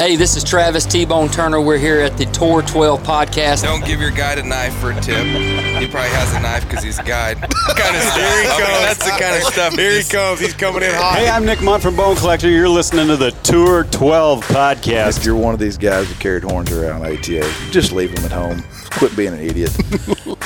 Hey, this is Travis T Bone Turner. We're here at the Tour 12 podcast. Don't give your guide a knife for a tip. He probably has a knife because he's a guide. kind of Here he I mean, that's the kind of stuff. Here he comes. He's coming in hot. Hey, I'm Nick Mundt from Bone Collector. You're listening to the Tour 12 podcast. If you're one of these guys that carried horns around ATA, just leave them at home. Quit being an idiot.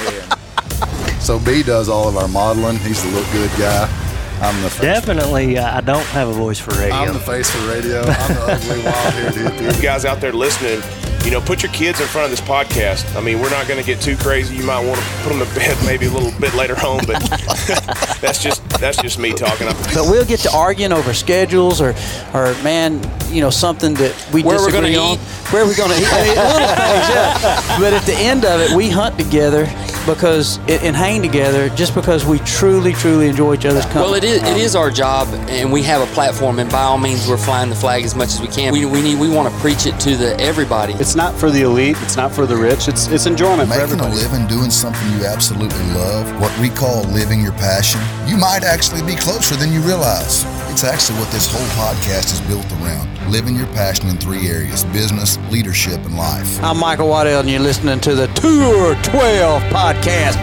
So B does all of our modeling. He's the look good guy. I'm the face. Definitely, uh, I don't have a voice for radio. I'm the face for radio. I'm the ugly wild haired hippie. You guys out there listening, you know, put your kids in front of this podcast. I mean, we're not going to get too crazy. You might want to put them to bed maybe a little bit later on, but that's just that's just me talking. But we'll get to arguing over schedules or, or man, you know, something that we Where we're disagree gonna on. eat. Where we're going to eat. I mean, little things, yeah. But at the end of it, we hunt together because and hang together just because we truly, truly enjoy each other's company. Well, it is it is our job, and we have a platform, and by all means, we're flying the flag as much as we can. We, we need we want to preach it to the everybody. It's not for the elite. It's not for the rich. It's it's enjoyment for Making a everybody. living doing something you absolutely love, what we call living your passion, you might actually be closer than you realize. It's actually what this whole podcast is built around living your passion in three areas business, leadership, and life. I'm Michael Waddell, and you're listening to the Tour 12 podcast.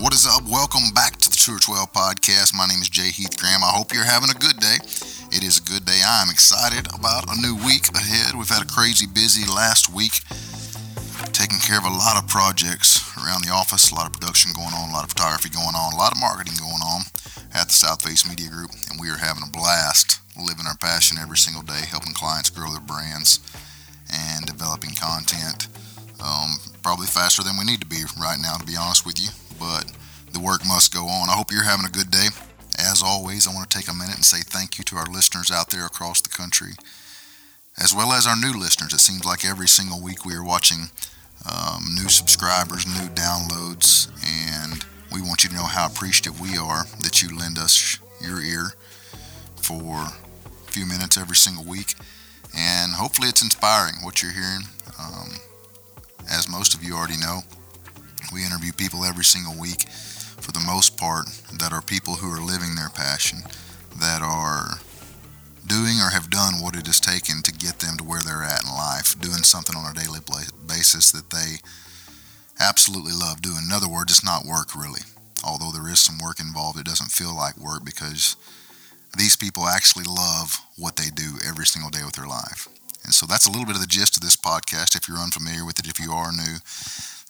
What is up? Welcome back to the Tour 12 podcast. My name is Jay Heath Graham. I hope you're having a good day. It is a good day. I am excited about a new week ahead. We've had a crazy busy last week, taking care of a lot of projects around the office, a lot of production going on, a lot of photography going on, a lot of marketing going on at the South Face Media Group, and we are having a blast living our passion every single day, helping clients grow their brands and developing content um, probably faster than we need to be right now, to be honest with you. But the work must go on. I hope you're having a good day. As always, I want to take a minute and say thank you to our listeners out there across the country, as well as our new listeners. It seems like every single week we are watching um, new subscribers, new downloads, and we want you to know how appreciative we are that you lend us your ear for a few minutes every single week. And hopefully, it's inspiring what you're hearing. Um, as most of you already know, we interview people every single week, for the most part, that are people who are living their passion, that are doing or have done what it has taken to get them to where they're at in life, doing something on a daily basis that they absolutely love doing. In other words, it's not work really. Although there is some work involved, it doesn't feel like work because these people actually love what they do every single day with their life. And so that's a little bit of the gist of this podcast. If you're unfamiliar with it, if you are new,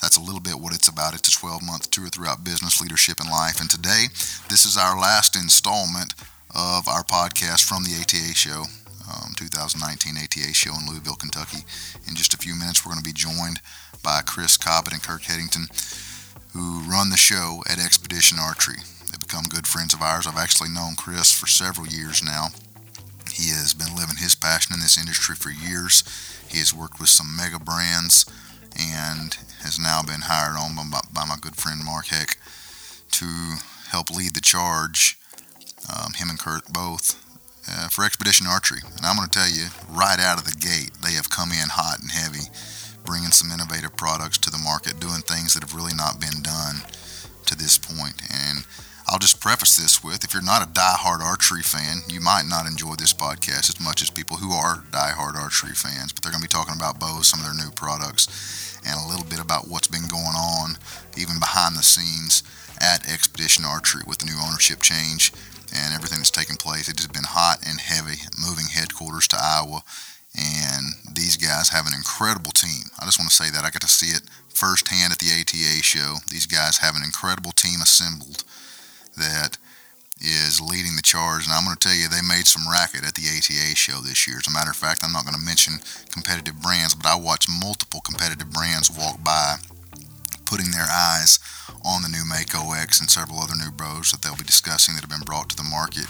that's a little bit what it's about. It's a 12 month tour throughout business, leadership, and life. And today, this is our last installment of our podcast from the ATA show, um, 2019 ATA show in Louisville, Kentucky. In just a few minutes, we're going to be joined by Chris Cobbett and Kirk Headington, who run the show at Expedition Archery. They've become good friends of ours. I've actually known Chris for several years now. He has been living his passion in this industry for years. He has worked with some mega brands and has now been hired on by, by my good friend Mark Heck to help lead the charge, um, him and Kurt both, uh, for Expedition Archery. And I'm going to tell you, right out of the gate, they have come in hot and heavy, bringing some innovative products to the market, doing things that have really not been done to this point. And I'll just preface this with if you're not a die-hard archery fan, you might not enjoy this podcast as much as people who are die-hard archery fans. But they're going to be talking about bows, some of their new products, and a little bit about what's been going on, even behind the scenes at Expedition Archery with the new ownership change and everything that's taken place. It has been hot and heavy, moving headquarters to Iowa, and these guys have an incredible team. I just want to say that I got to see it firsthand at the ATA show. These guys have an incredible team assembled that is leading the charge. And I'm going to tell you, they made some racket at the ATA show this year. As a matter of fact, I'm not going to mention competitive brands, but I watched multiple competitive brands walk by, putting their eyes on the new Mako X and several other new bros that they'll be discussing that have been brought to the market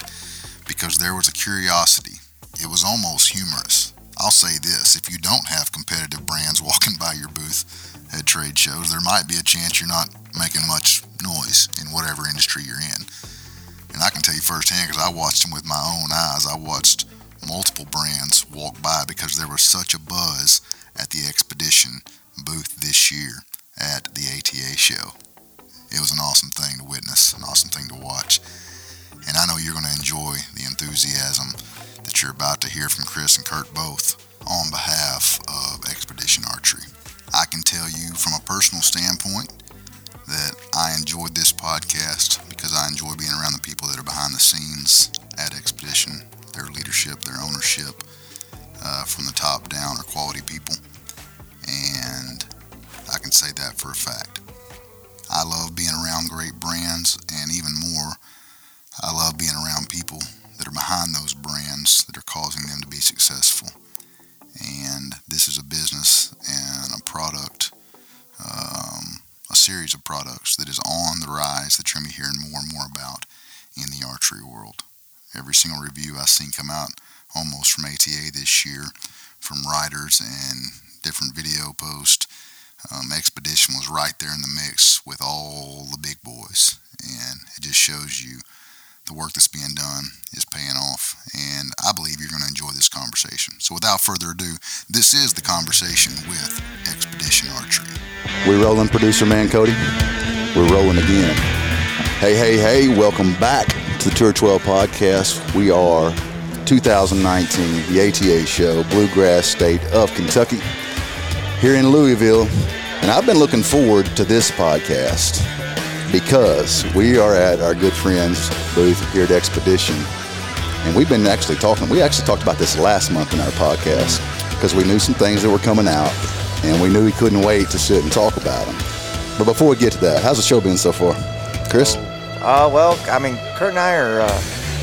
because there was a curiosity. It was almost humorous. I'll say this if you don't have competitive brands walking by your booth at trade shows, there might be a chance you're not making much noise in whatever industry you're in. And I can tell you firsthand because I watched them with my own eyes. I watched multiple brands walk by because there was such a buzz at the Expedition booth this year at the ATA show. It was an awesome thing to witness, an awesome thing to watch. And I know you're going to enjoy the enthusiasm that you're about to hear from Chris and Kurt both on behalf of Expedition Archery. I can tell you from a personal standpoint that I enjoyed this podcast because I enjoy being around the people that are behind the scenes at Expedition, their leadership, their ownership, uh, from the top down are quality people. And I can say that for a fact. I love being around great brands, and even more, I love being around people that are behind those brands that are causing them to be successful. And this is a business and a product, um, a series of products that is on the rise that you're going to be hearing more and more about in the archery world. Every single review I've seen come out almost from ATA this year, from writers and different video posts, um, Expedition was right there in the mix with all the big boys. And it just shows you the work that's being done is paying off. And I believe you're going to enjoy this conversation. So without further ado, this is the conversation with Expedition Archery. We're rolling, producer man Cody? We're rolling again. Hey, hey, hey, welcome back to the Tour 12 podcast. We are 2019, the ATA show, Bluegrass State of Kentucky, here in Louisville. And I've been looking forward to this podcast because we are at our good friend's booth here at Expedition. And we've been actually talking, we actually talked about this last month in our podcast because we knew some things that were coming out and we knew we couldn't wait to sit and talk about them. But before we get to that, how's the show been so far? Chris? Uh, well, I mean, Kurt and I are uh,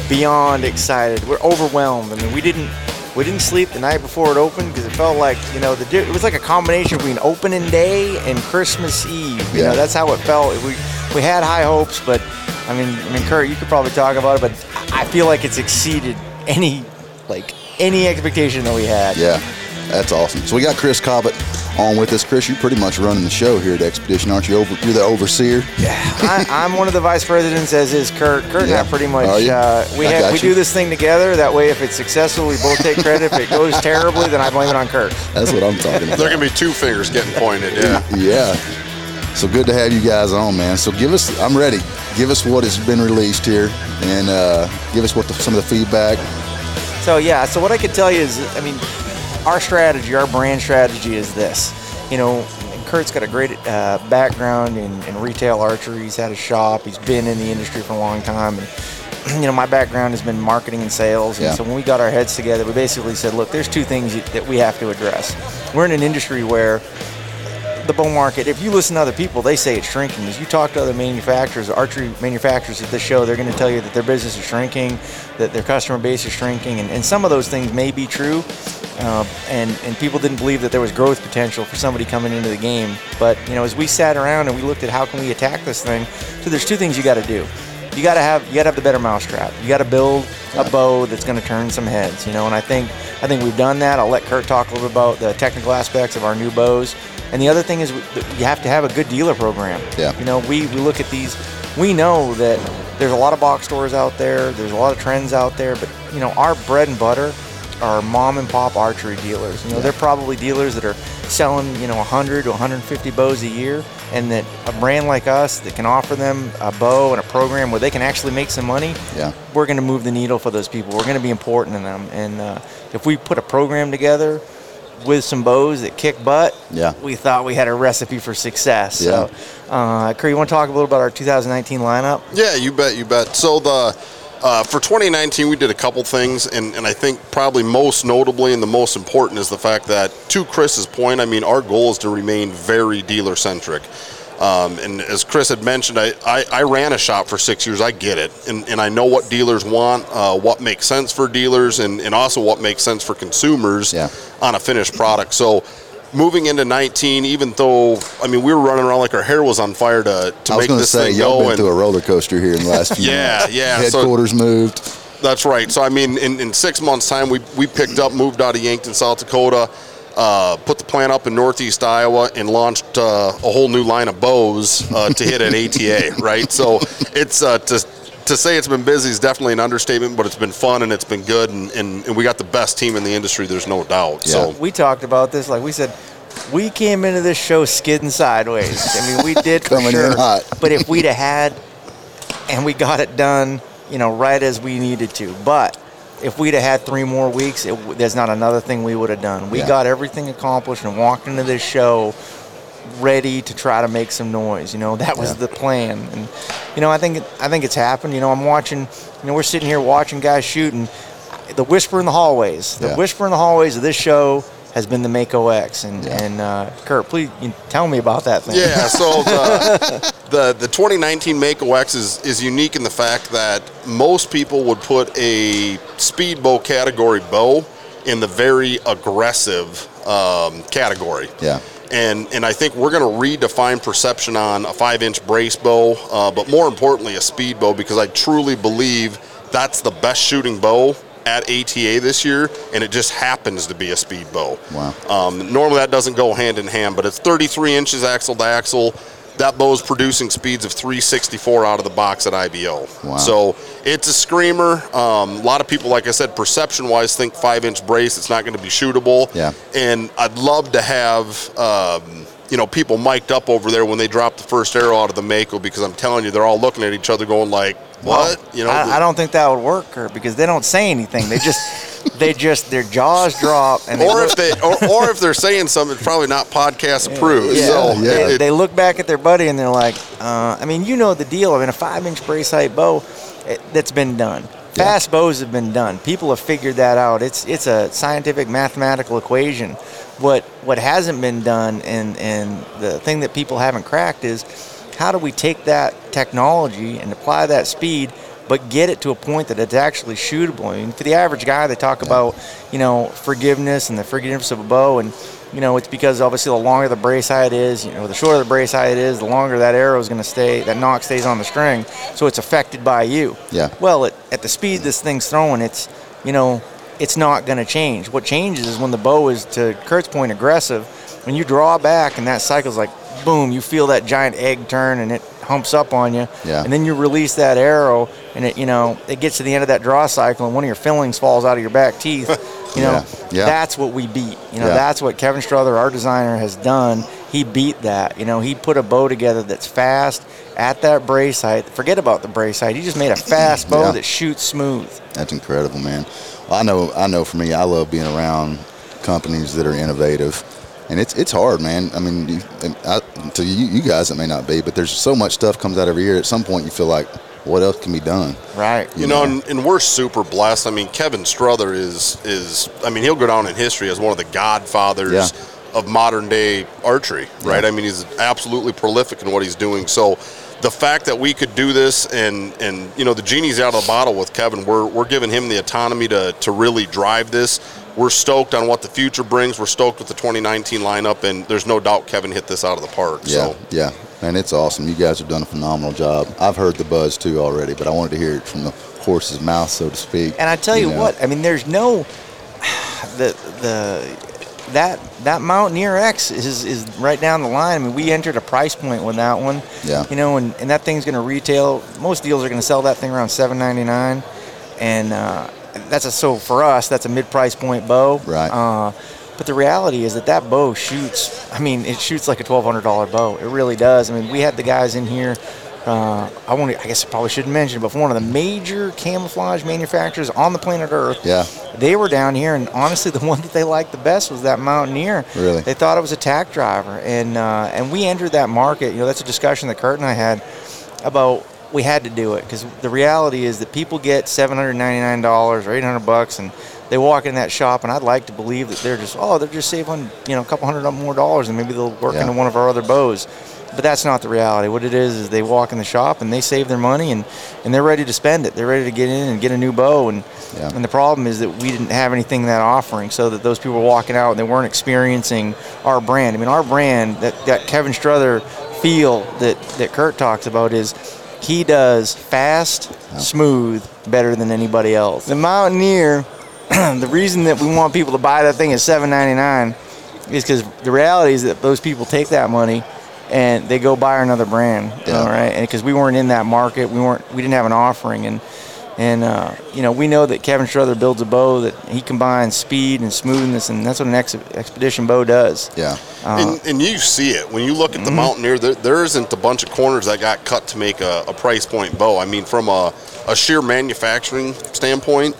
beyond excited. We're overwhelmed. I mean, we didn't we didn't sleep the night before it opened because it felt like you know the it was like a combination between opening day and Christmas Eve. You Yeah. know, that's how it felt. We we had high hopes, but I mean, I mean, Kurt, you could probably talk about it, but I feel like it's exceeded any like any expectation that we had. Yeah, that's awesome. So we got Chris Cobbett on with us. Chris, you're pretty much running the show here at Expedition, aren't you? Over, you're the overseer. Yeah. I, I'm one of the vice presidents, as is Kurt. Kurt and Yeah. I pretty much Are you? uh, we have, we do this thing together. That way, if it's successful, we both take credit. if it goes terribly, then I blame it on Kurt. That's what I'm talking about. There can be two fingers getting pointed. Yeah. Yeah. So good to have you guys on, man. So give us, I'm ready. Give us what has been released here, and uh, give us what the, some of the feedback. So yeah, so what I could tell you is, I mean, our strategy, our brand strategy is this. You know, Kurt's got a great uh, background in, in retail archery. He's had a shop. He's been in the industry for a long time. And you know, my background has been marketing and sales. And Yeah. so when we got our heads together, we basically said, look, there's two things that we have to address. We're in an industry where the bow market, if you listen to other people, they say it's shrinking. As you talk to other manufacturers, archery manufacturers at this show, they're going to tell you that their business is shrinking, that their customer base is shrinking, and, and some of those things may be true. Uh, and and people didn't believe that there was growth potential for somebody coming into the game. But you know, as we sat around and we looked at how can we attack this thing, so there's two things you got to do. You got to have you got to have the better mousetrap. You got to build a bow that's going to turn some heads. You know, and I think I think we've done that. I'll let Kurt talk a little bit about the technical aspects of our new bows. And the other thing is you have to have a good dealer program. Yeah. You know, we, we look at these, we know that there's a lot of box stores out there, there's a lot of trends out there, but, you know, our bread and butter are mom and pop archery dealers. You know, they're probably dealers that are selling, you know, 100 to 150 bows a year, and that a brand like us that can offer them a bow and a program where they can actually make some money, Yeah. we're going to move the needle for those people. We're going to be important to them. And uh, if we put a program together with some bows that kick butt, Yeah. we thought we had a recipe for success. Yeah. So, uh, Kerr, you want to talk a little about our 2019 lineup? Yeah, you bet, you bet. So the uh, for 2019, we did a couple things, and, and I think probably most notably and the most important is the fact that, to Chris's point, I mean, our goal is to remain very dealer centric. Um, and as Chris had mentioned, I, I, I ran a shop for six years. I get it. And, and I know what dealers want, uh, what makes sense for dealers, and, and also what makes sense for consumers Yeah. on a finished product. So moving into 19, even though, I mean, we were running around like our hair was on fire to, to I was make going to this say, thing y'all go. been and- through a roller coaster here in the last few Yeah, months. yeah, so- Headquarters moved. That's right. So I mean, in, in six months' time, we we picked up, moved out of Yankton, South Dakota, uh, put the plant up in Northeast Iowa, and launched uh, a whole new line of bows uh, to hit at ATA. Right. So it's uh, to to say it's been busy is definitely an understatement, but it's been fun and it's been good, and, and, and we got the best team in the industry. There's no doubt. So We talked about this. Like we said, we came into this show skidding sideways. I mean, we did for Coming in sure. hot. But if we'd have had, and we got it done you know, right as we needed to. But if we'd have had three more weeks, it, there's not another thing we would have done. We Yeah. got everything accomplished and walked into this show ready to try to make some noise. You know, that was Yeah. the plan. And you know, I think I think it's happened. You know, I'm watching. You know, we're sitting here watching guys shooting. The whisper in the hallways. The Yeah. whisper in the hallways of this show has been the Mako X. And and uh, Kurt, please you tell me about that thing. Yeah, so the, the the 2019 Mako X is, is unique in the fact that most people would put a speed bow category bow in the very aggressive um, category. Yeah. And and I think we're going to redefine perception on a five inch brace bow, uh, but more importantly, a speed bow because I truly believe that's the best shooting bow at ATA this year, and it just happens to be a speed bow. Wow. Um, normally that doesn't go hand in hand, but it's 33 inches axle to axle. That bow is producing speeds of 364 out of the box at IBO. Wow. So it's a screamer. Um, a lot of people, like I said, perception-wise, think five-inch brace. It's not going to be shootable. Yeah. And I'd love to have. Um, you know, people mic'd up over there when they dropped the first arrow out of the Mako because I'm telling you, they're all looking at each other going like, "What?" you know, I, I don't think that would work, Kurt, because they don't say anything. They just, they just, their jaws drop, and they or look, if they, or, or if they're saying something, it's probably not podcast approved. Yeah, so they, it- they look back at their buddy and they're like, uh, I mean, you know the deal. I mean, a five-inch brace height bow it, that's been done. Fast bows have been done. People have figured that out. It's it's a scientific mathematical equation. What what hasn't been done and and the thing that people haven't cracked is how do we take that technology and apply that speed but get it to a point that it's actually shootable. I mean, for the average guy, they talk about, you know, forgiveness and the forgiveness of a bow, and you know, it's because obviously the longer the brace height is, you know, the shorter the brace height is, the longer that arrow is going to stay, that nock stays on the string, so it's affected by you. Yeah. Well, at, at the speed this thing's throwing, it's, you know, it's not going to change. What changes is when the bow is, to Kurt's point, aggressive. When you draw back and that cycle's like, boom, you feel that giant egg turn and it humps up on you. Yeah. And then you release that arrow and it, you know, it gets to the end of that draw cycle and one of your fillings falls out of your back teeth. You know, Yeah, yeah. that's what we beat. You know, that's what Kevin Strother, our designer, has done. He beat that. You know, he put a bow together that's fast at that brace height. Forget about the brace height. He just made a fast bow that shoots smooth. That's incredible, man. Well, I know. I know. For me, I love being around companies that are innovative, and it's it's hard, man. I mean, you, I, to you, you guys, it may not be, but there's so much stuff comes out every year. At some point, you feel like, what else can be done? Right. You know, and, and we're super blessed. I mean, Kevin Strother is is I mean, he'll go down in history as one of the godfathers Yeah. of modern day archery, right? I mean, he's absolutely prolific in what he's doing. So the fact that we could do this and and you know, the genie's out of the bottle with Kevin. We're we're giving him the autonomy to to really drive this. We're stoked on what the future brings. We're stoked with the 2019 lineup and there's no doubt Kevin hit this out of the park. Yeah, So yeah, and it's awesome. You guys have done a phenomenal job. I've heard the buzz too already, but I wanted to hear it from the horse's mouth, so to speak. And I tell you, know. what, I mean, there's no the the that that Mountaineer X is is right down the line. I mean, we entered a price point with that one. Yeah. You know, and, and that thing's going to retail. Most deals are going to sell that thing around seven ninety nine, and uh, that's a so for us that's a mid price point bow. Right. Uh, but the reality is that that bow shoots. I mean, it shoots like a twelve hundred dollar bow. It really does. I mean, we had the guys in here. Uh, I want. I guess I probably shouldn't mention, but one of the major camouflage manufacturers on the planet Earth, Yeah, they were down here, and honestly, the one that they liked the best was that Mountaineer. Really? They thought it was a tack driver, and uh, and we entered that market. You know, that's a discussion that Kurt and I had about we had to do it because the reality is that people get seven hundred ninety nine dollars or eight hundred bucks, and they walk in that shop, and I'd like to believe that they're just oh they're just saving you know a couple hundred more dollars, and maybe they'll work Yeah. into one of our other bows. But that's not the reality. What it is is they walk in the shop and they save their money and, and they're ready to spend it. They're ready to get in and get a new bow. And Yeah. and the problem is that we didn't have anything in that offering, so that those people were walking out and they weren't experiencing our brand. I mean, our brand that, that Kevin Strother feel that that Kurt talks about is he does fast, oh. smooth, better than anybody else. The Mountaineer, the reason that we want people to buy that thing at seven ninety nine is because the reality is that those people take that money and they go buy another brand. Yeah. All right, and because we weren't in that market, we weren't, we didn't have an offering, and And uh, you know, we know that Kevin Strother builds a bow that he combines speed and smoothness, and that's what an ex- expedition bow does. Yeah. Uh, and, and you see it when you look at the Mhm. Mountaineer. There, there isn't a bunch of corners that got cut to make a, a price point bow. I mean, from a, a sheer manufacturing standpoint,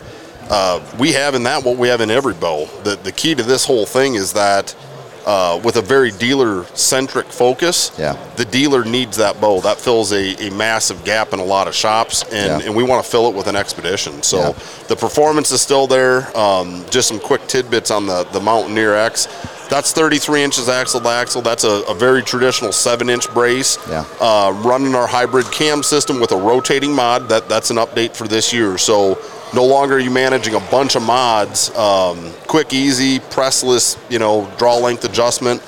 uh, we have in that what we have in every bow. The the key to this whole thing is that uh, with a very dealer centric focus, Yeah. the dealer needs that bow. That fills a, a massive gap in a lot of shops, and, Yeah. and we want to fill it with an expedition. So Yeah. the performance is still there. Um, just some quick tidbits on the, the Mountaineer X. That's 33 inches axle to axle. That's a, a very traditional seven inch brace. Yeah. Uh, running our hybrid cam system with a rotating mod. That that's an update for this year. So no longer are you managing a bunch of mods. Um, quick, easy, pressless. You know, draw length adjustment,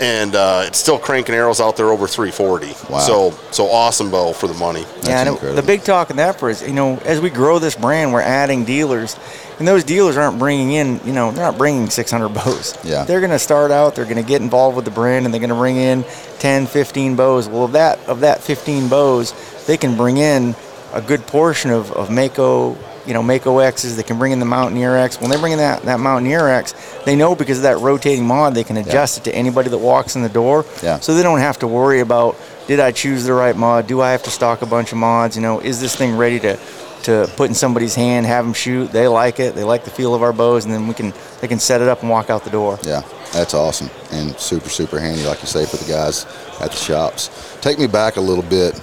and uh, it's still cranking arrows out there over 340. Wow. So so awesome bow for the money. yeah, and it- the big talk in that for is, you know, as we grow this brand, we're adding dealers, and those dealers aren't bringing in, you know, they're not bringing 600 bows. Yeah. They're going to start out, they're going to get involved with the brand, and they're going to bring in 10, 15 bows. Well, of that of that 15 bows, they can bring in a good portion of, of Mako, you know, Mako X's. They can bring in the Mountaineer X. When they bring in that, that Mountaineer X, they know because of that rotating mod, they can adjust it to anybody that walks in the door. Yeah. So they don't have to worry about did I choose the right mod? Do I have to stock a bunch of mods? You know, is this thing ready to to put in somebody's hand, have them shoot? They like it. They like the feel of our bows, and then we can they can set it up and walk out the door. Yeah, that's awesome and super, super handy, like you say, for the guys at the shops. Take me back a little bit.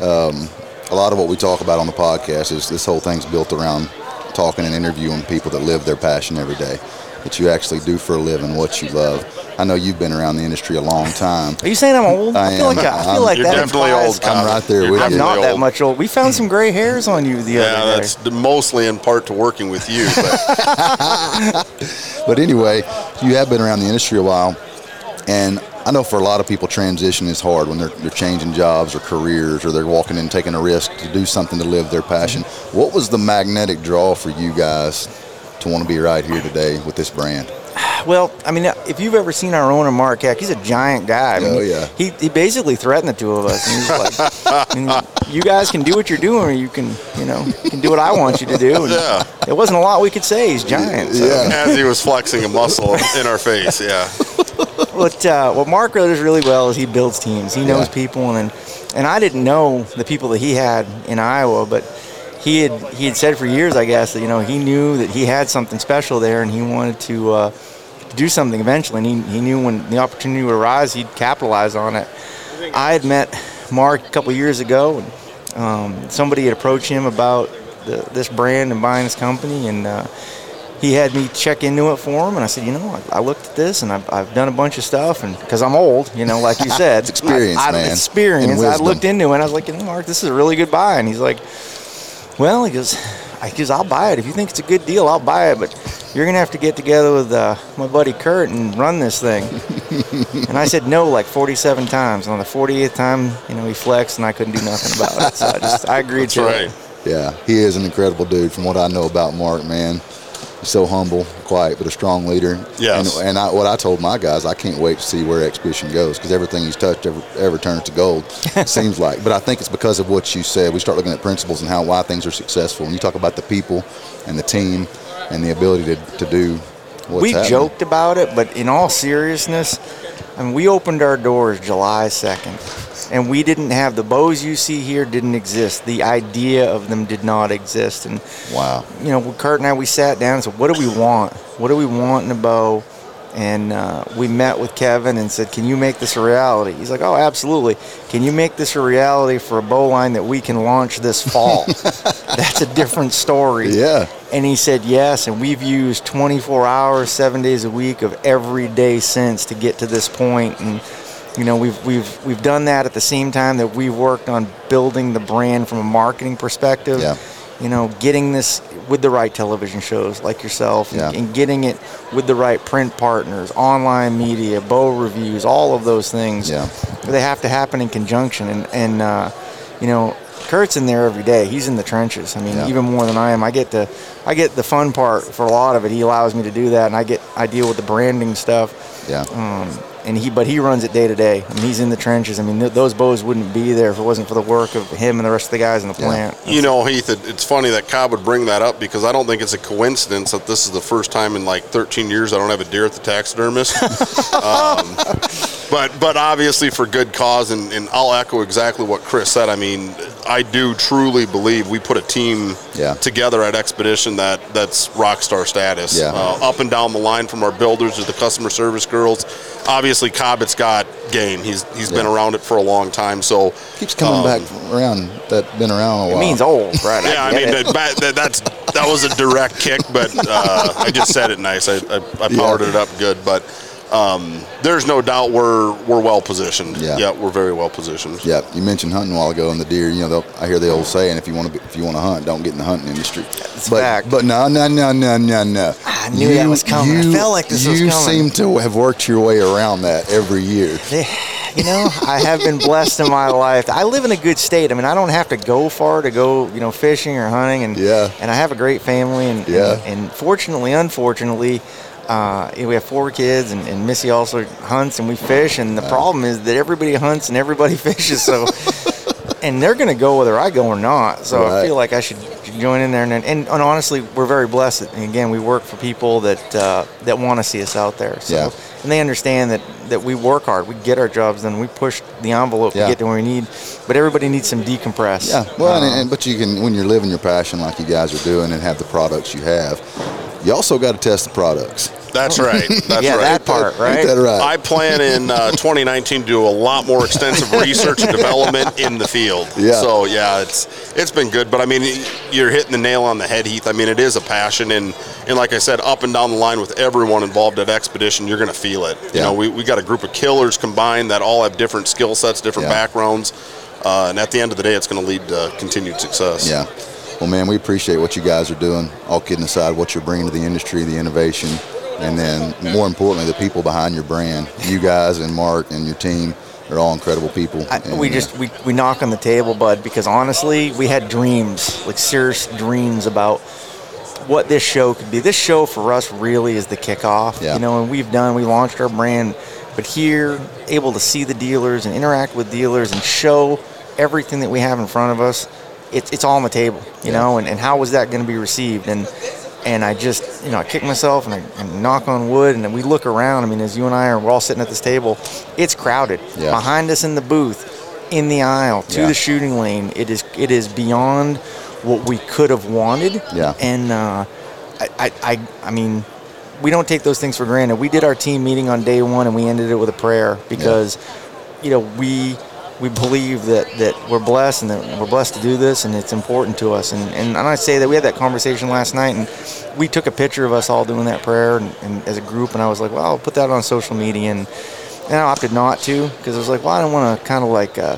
Um, a lot of what we talk about on the podcast is this whole thing's built around talking and interviewing people that live their passion every day, that you actually do for a living, what you love. I know you've been around the industry a long time. Are you saying I'm old? I feel am. like I, feel I'm- like You're that definitely implies- old, Kyle. I'm right there You're with I'm you. not that much old. We found some gray hairs on you the Yeah, other day. that's mostly in part to working with you. But But anyway, you have been around the industry a while, and I know for a lot of people, transition is hard when they're, they're changing jobs or careers or they're walking in taking a risk to do something to live their passion. What was the magnetic draw for you guys to want to be right here today with this brand? Well, I mean, if you've ever seen our owner, Mark Heck, he's a giant guy. I mean, Oh, yeah. He, he basically threatened the two of us. And he's like, I mean, you guys can do what you're doing, or you can, you know, you can do what I want you to do. And Yeah. There wasn't a lot we could say. He's giant. So. as he was flexing a muscle in our face, yeah. What uh, what Mark does really well is he builds teams. He knows Yeah. people, and and I didn't know the people that he had in Iowa, but he had he had said for years, I guess, that you know he knew that he had something special there, and he wanted to uh, do something eventually. And he, he knew when the opportunity would arise, he'd capitalize on it. I had met Mark a couple years ago, and um, somebody had approached him about the, this brand and buying this company, and uh, he had me check into it for him, and I said, you know, I, I looked at this, and I've, I've done a bunch of stuff, and because I'm old, you know, like you said, It's experience, I, I, man, Experience. I looked into it, and I was like, you know, Mark, this is a really good buy, and he's like, well, he goes, I goes, I'll buy it if you think it's a good deal. I'll buy it, but you're gonna have to get together with uh, my buddy Kurt and run this thing. and I said no like 47 times. And on the 48th time, you know, he flexed, and I couldn't do nothing about it. So I just I agreed That's to right. it. Yeah, he is an incredible dude. From what I know about Mark, man, he's so humble, quiet, but a strong leader. Yes. And, and I, what I told my guys, I can't wait to see where Expedition goes because everything he's touched ever, ever turns to gold. seems like, but I think it's because of what you said. We start looking at principles and how why things are successful. And you talk about the people and the team and the ability to, to do what's we happening. joked about it, but in all seriousness, I mean, we opened our doors July 2nd, and we didn't have the bows you see here didn't exist. The idea of them did not exist, and Wow. you know, Kurt and I, we sat down and said, what do we want? What do we want in a bow? And uh, we met with Kevin and said, can you make this a reality? He's like, oh, absolutely. Can you make this a reality for a bow line that we can launch this fall? That's a different story. Yeah. And he said yes, and we've used 24 hours, seven days a week of every day since to get to this point. And you know, we've we've we've done that at the same time that we've worked on building the brand from a marketing perspective. Yeah. You know, getting this with the right television shows like yourself, and, Yeah. and getting it with the right print partners, online media, bow reviews, all of those things. Yeah. They have to happen in conjunction, and and uh, you know, Kurt's in there every day. He's in the trenches. I mean, Yeah. even more than I am. I get to, I get the fun part for a lot of it. He allows me to do that, and I get, I deal with the branding stuff. Yeah. Um, and he but he runs it day to day. I mean, he's in the trenches. I mean, th- those bows wouldn't be there if it wasn't for the work of him and the rest of the guys in the plant. You know, Heath, it, it's funny that Cobb would bring that up because I don't think it's a coincidence that this is the first time in like 13 years I don't have a deer at the taxidermist. um, but but obviously for good cause, and, and I'll echo exactly what Chris said. I mean, I do truly believe we put a team Yeah. together at Expedition that that's rock star status. Yeah. Uh, up and down the line from our builders to the customer service girls. Obviously, Cobbett's got game. He's he's been around it for a long time. So Keeps coming um, back around. That been around a while. It means old, right? yeah, I, get mean that, that, that- that's that was a direct kick, but uh, I just said it nice. I, I, I powered Yeah. it up good, but um, there's no doubt we're we're well positioned. Yeah. we're very well positioned. Yeah, you mentioned hunting a while ago, and the deer. You know, I hear the old saying, "If you want to, if you want to hunt, don't get in the hunting industry." but fact. but no, no, no, no, no, no. I knew that was coming. I felt like this you was seem to have worked your way around that every year. you know, I have been blessed in my life. I live in a good state. I mean, I don't have to go far to go, you know, fishing or hunting, and Yeah. and I have a great family, and Yeah. and, and fortunately, unfortunately. Uh, we have four kids, and, and Missy also hunts, and we fish. And the problem is that everybody hunts and everybody fishes. So, and they're going to go whether I go or not. So I feel like I should join in there. And, and, and honestly, we're very blessed. And again, we work for people that uh, that want to see us out there. So, Yeah. and they understand that that we work hard. We get our jobs done. We push the envelope Yeah. to get to where we need. But everybody needs some decompress. Yeah, well, and, Uh, and, but you can when you're living your passion like you guys are doing and have the products you have, you also got to test the products. That's right. That's Yeah, right. that part, right? That right? I plan in uh, 2019 to do a lot more extensive research and development in the field. Yeah. So yeah, it's it's been good, but I mean, you're hitting the nail on the head, Heath. I mean, it is a passion, and and like I said, up and down the line with everyone involved at Expedition, you're going to feel it. Yeah. You know, we we got a group of killers combined that all have different skill sets, different Yeah. backgrounds, uh, and at the end of the day, it's going to lead to continued success. Yeah. Well, man, we appreciate what you guys are doing. All kidding aside, what you're bringing to the industry, the innovation, and then more importantly, the people behind your brand. You guys and Mark and your team are all incredible people. I, And, we uh, just we, we knock on the table, bud, because honestly, we had dreams, like serious dreams about what this show could be. This show for us really is the kickoff. Yeah. You know, and we've done, we launched our brand, but here, able to see the dealers and interact with dealers and show everything that we have in front of us, it's it's all on the table. You Yeah. know, and, and how was that going to be received? And and I just, you know, I kick myself and I and knock on wood, and we look around. I mean, as you and I are, we're all sitting at this table. It's crowded. Yeah. Behind us in the booth, in the aisle, to Yeah. the shooting lane, it is it is beyond what we could have wanted. Yeah. And uh, I, I, I, I mean, we don't take those things for granted. We did our team meeting on day one, and we ended it with a prayer because, you know, we we believe that, that we're blessed and that we're blessed to do this, and it's important to us. And, and, and I say that we had that conversation last night, and we took a picture of us all doing that prayer and, and as a group, and I was like, well, I'll put that on social media, and, and I opted not to because I was like, well, I don't want to kind of like. Uh,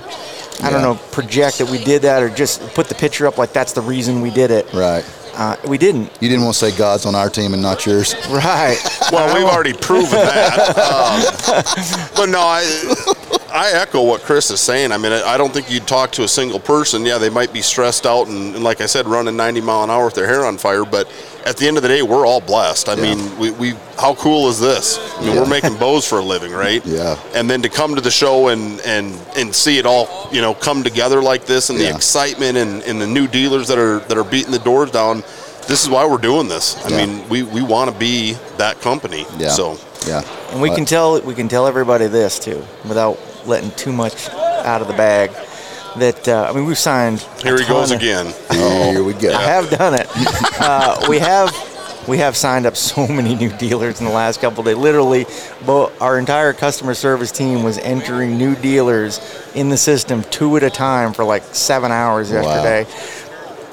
I don't know, project that we did that or just put the picture up like that's the reason we did it. right. Uh, we didn't. You didn't want to say God's on our team and not yours. Right. Well, we've already proven that. Um, but no, I I echo what Chris is saying. I mean, I don't think you'd talk to a single person. Yeah, they might be stressed out and, and like I said, running 90 mile an hour with their hair on fire. But at the end of the day, we're all blessed. I Yeah. mean, we, we how cool is this? I mean, Yeah. we're making bows for a living, right? Yeah. And then to come to the show and and and see it all, you know, come together like this, and Yeah. the excitement and, and the new dealers that are that are beating the doors down. This is why we're doing this. I Yeah. mean, we, we want to be that company. Yeah. So Yeah. And we But- can tell we can tell everybody this too, without letting too much out of the bag. That uh, I mean, we've signed. a here he goes of- again. Here we go. I have done it. uh, we have we have signed up so many new dealers in the last couple of days. Literally, bo- our entire customer service team was entering new dealers in the system two at a time for like seven hours Wow.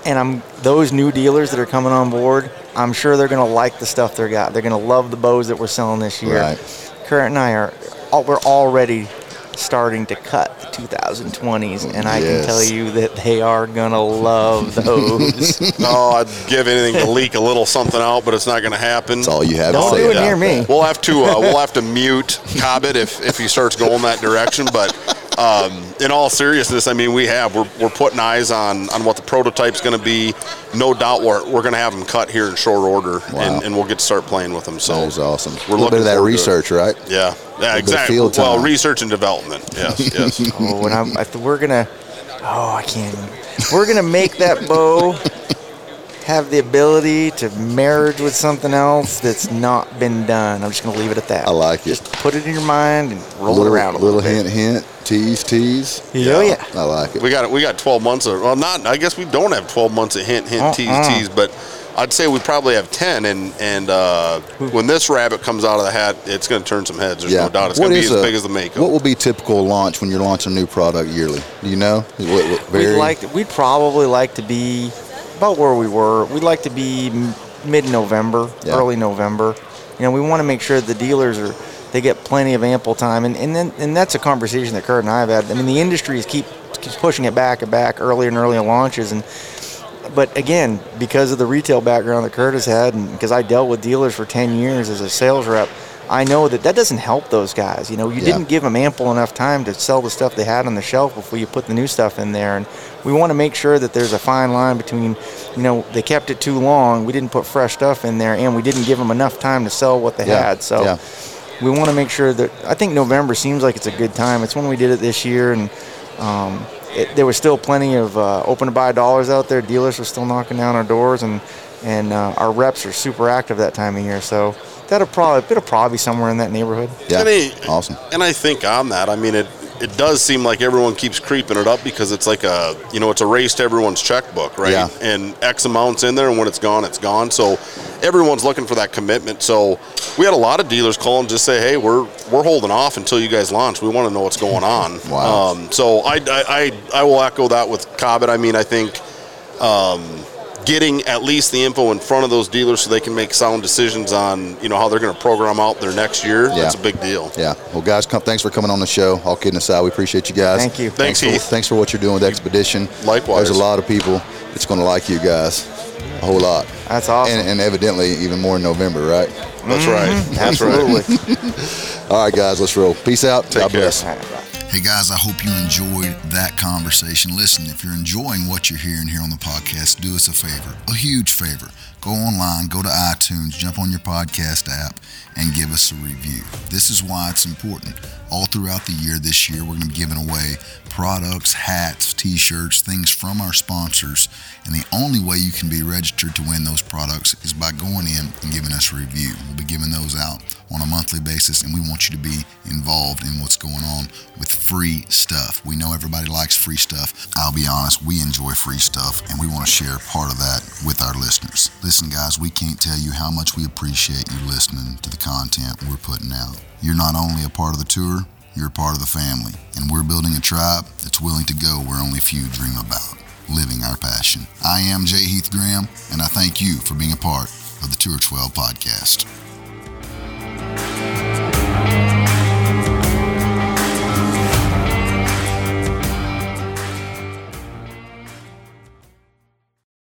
Yesterday. And I'm those new dealers that are coming on board. I'm sure they're going to like the stuff they got. They're going to love the bows that we're selling this year. Right. Kurt and I are all, we're already starting to cut the 2020s, and I Yes. can tell you that they are gonna love those. oh, I'd give anything to leak a little something out, but it's not going to happen. That's all you have Don't to say. do it about near me. We'll have to uh, we'll have to mute Cobbett if, if he starts going that direction. But um, in all seriousness, I mean, we have we're, we're putting eyes on on what the prototype's going to be. No doubt, we're, we're going to have them cut here in short order, Wow. and, and we'll get to start playing with them. So That is awesome. We're a little bit looking of that forward to it. research, right? Yeah, yeah, exactly. field Well, research and development. Yes, yes. Oh, when I'm, I we're gonna. Oh, I can't. We're gonna make that bow have the ability to marriage with something else that's not been done. I'm just gonna leave it at that. I like it. Just put it in your mind and roll little, it around a little little, hint, hint, tease, tease. Oh, yeah. I like it. We got we got 12 months of well, not. I guess we don't have 12 months of hint, hint, tease, Uh-uh. tease, but. I'd say we probably have 10, and and uh, when this rabbit comes out of the hat, it's going to turn some heads. There's no doubt. It's going to be as a- big as the Mako. What will be typical launch when you're launching a new product yearly? Do you know? What, what We'd like. To, we'd probably like to be about where we were. We'd like to be mid-November, Yeah. early November. You know, we want to make sure the dealers are they get plenty of ample time, and and then and that's a conversation that Kurt and I have had. I mean, the industry is keep keeps pushing it back and back, earlier and earlier launches, and but again, because of the retail background that Kurt has had, and because I dealt with dealers for 10 years as a sales rep, I know that that doesn't help those guys. You know, you Yeah. didn't give them ample enough time to sell the stuff they had on the shelf before you put the new stuff in there. And we want to make sure that there's a fine line between, you know, they kept it too long, we didn't put fresh stuff in there, and we didn't give them enough time to sell what they Yeah, had. So yeah. we want to make sure that I think November seems like it's a good time. It's when we did it this year, and um, it, there was still plenty of uh, open to buy dollars out there. Dealers were still knocking down our doors, and and uh, our reps are super active that time of year. So that'll probably it'll probably be somewhere in that neighborhood. Yeah. And I- awesome. And I think on that, I mean, it it does seem like everyone keeps creeping it up because it's like a you know it's a race to everyone's checkbook, right? Yeah. And X amounts in there, and when it's gone, it's gone. So everyone's looking for that commitment. So we had a lot of dealers call and just say, "Hey, we're we're holding off until you guys launch. We want to know what's going on." Wow. Um, so I, I I I will echo that with Cobbett. I mean, I think. Um, Getting at least the info in front of those dealers so they can make sound decisions on, you know, how they're going to program out their next year. Yeah. That's a big deal. Yeah. Well, guys, come, thanks for coming on the show. All kidding aside, we appreciate you guys. Thank you. Thanks, for, Heath. Thanks for what you're doing with Expedition. Likewise. There's a lot of people that's going to like you guys. A whole lot. That's awesome. And, and evidently, even more in November, right? That's right. Mm-hmm. That's right. Absolutely. All right, guys, let's roll. Peace out. Take God care. bless. Hey guys, I hope you enjoyed that conversation. Listen, if you're enjoying what you're hearing here on the podcast, do us a favor, a huge favor. Go online, go to iTunes, jump on your podcast app, and give us a review. This is why it's important. All throughout the year this year, we're going to be giving away products, hats, t shirts, things from our sponsors. And the only way you can be registered to win those products is by going in and giving us a review. We'll be giving those out on a monthly basis, and we want you to be involved in what's going on with free stuff. We know everybody likes free stuff. I'll be honest, we enjoy free stuff, and we want to share part of that with our listeners. Listen, guys, we can't tell you how much we appreciate you listening to the content we're putting out. You're not only a part of the tour, you're a part of the family, and we're building a tribe that's willing to go where only few dream about, living our passion. I am Jay Heath Graham, and I thank you for being a part of the Tour 12 podcast.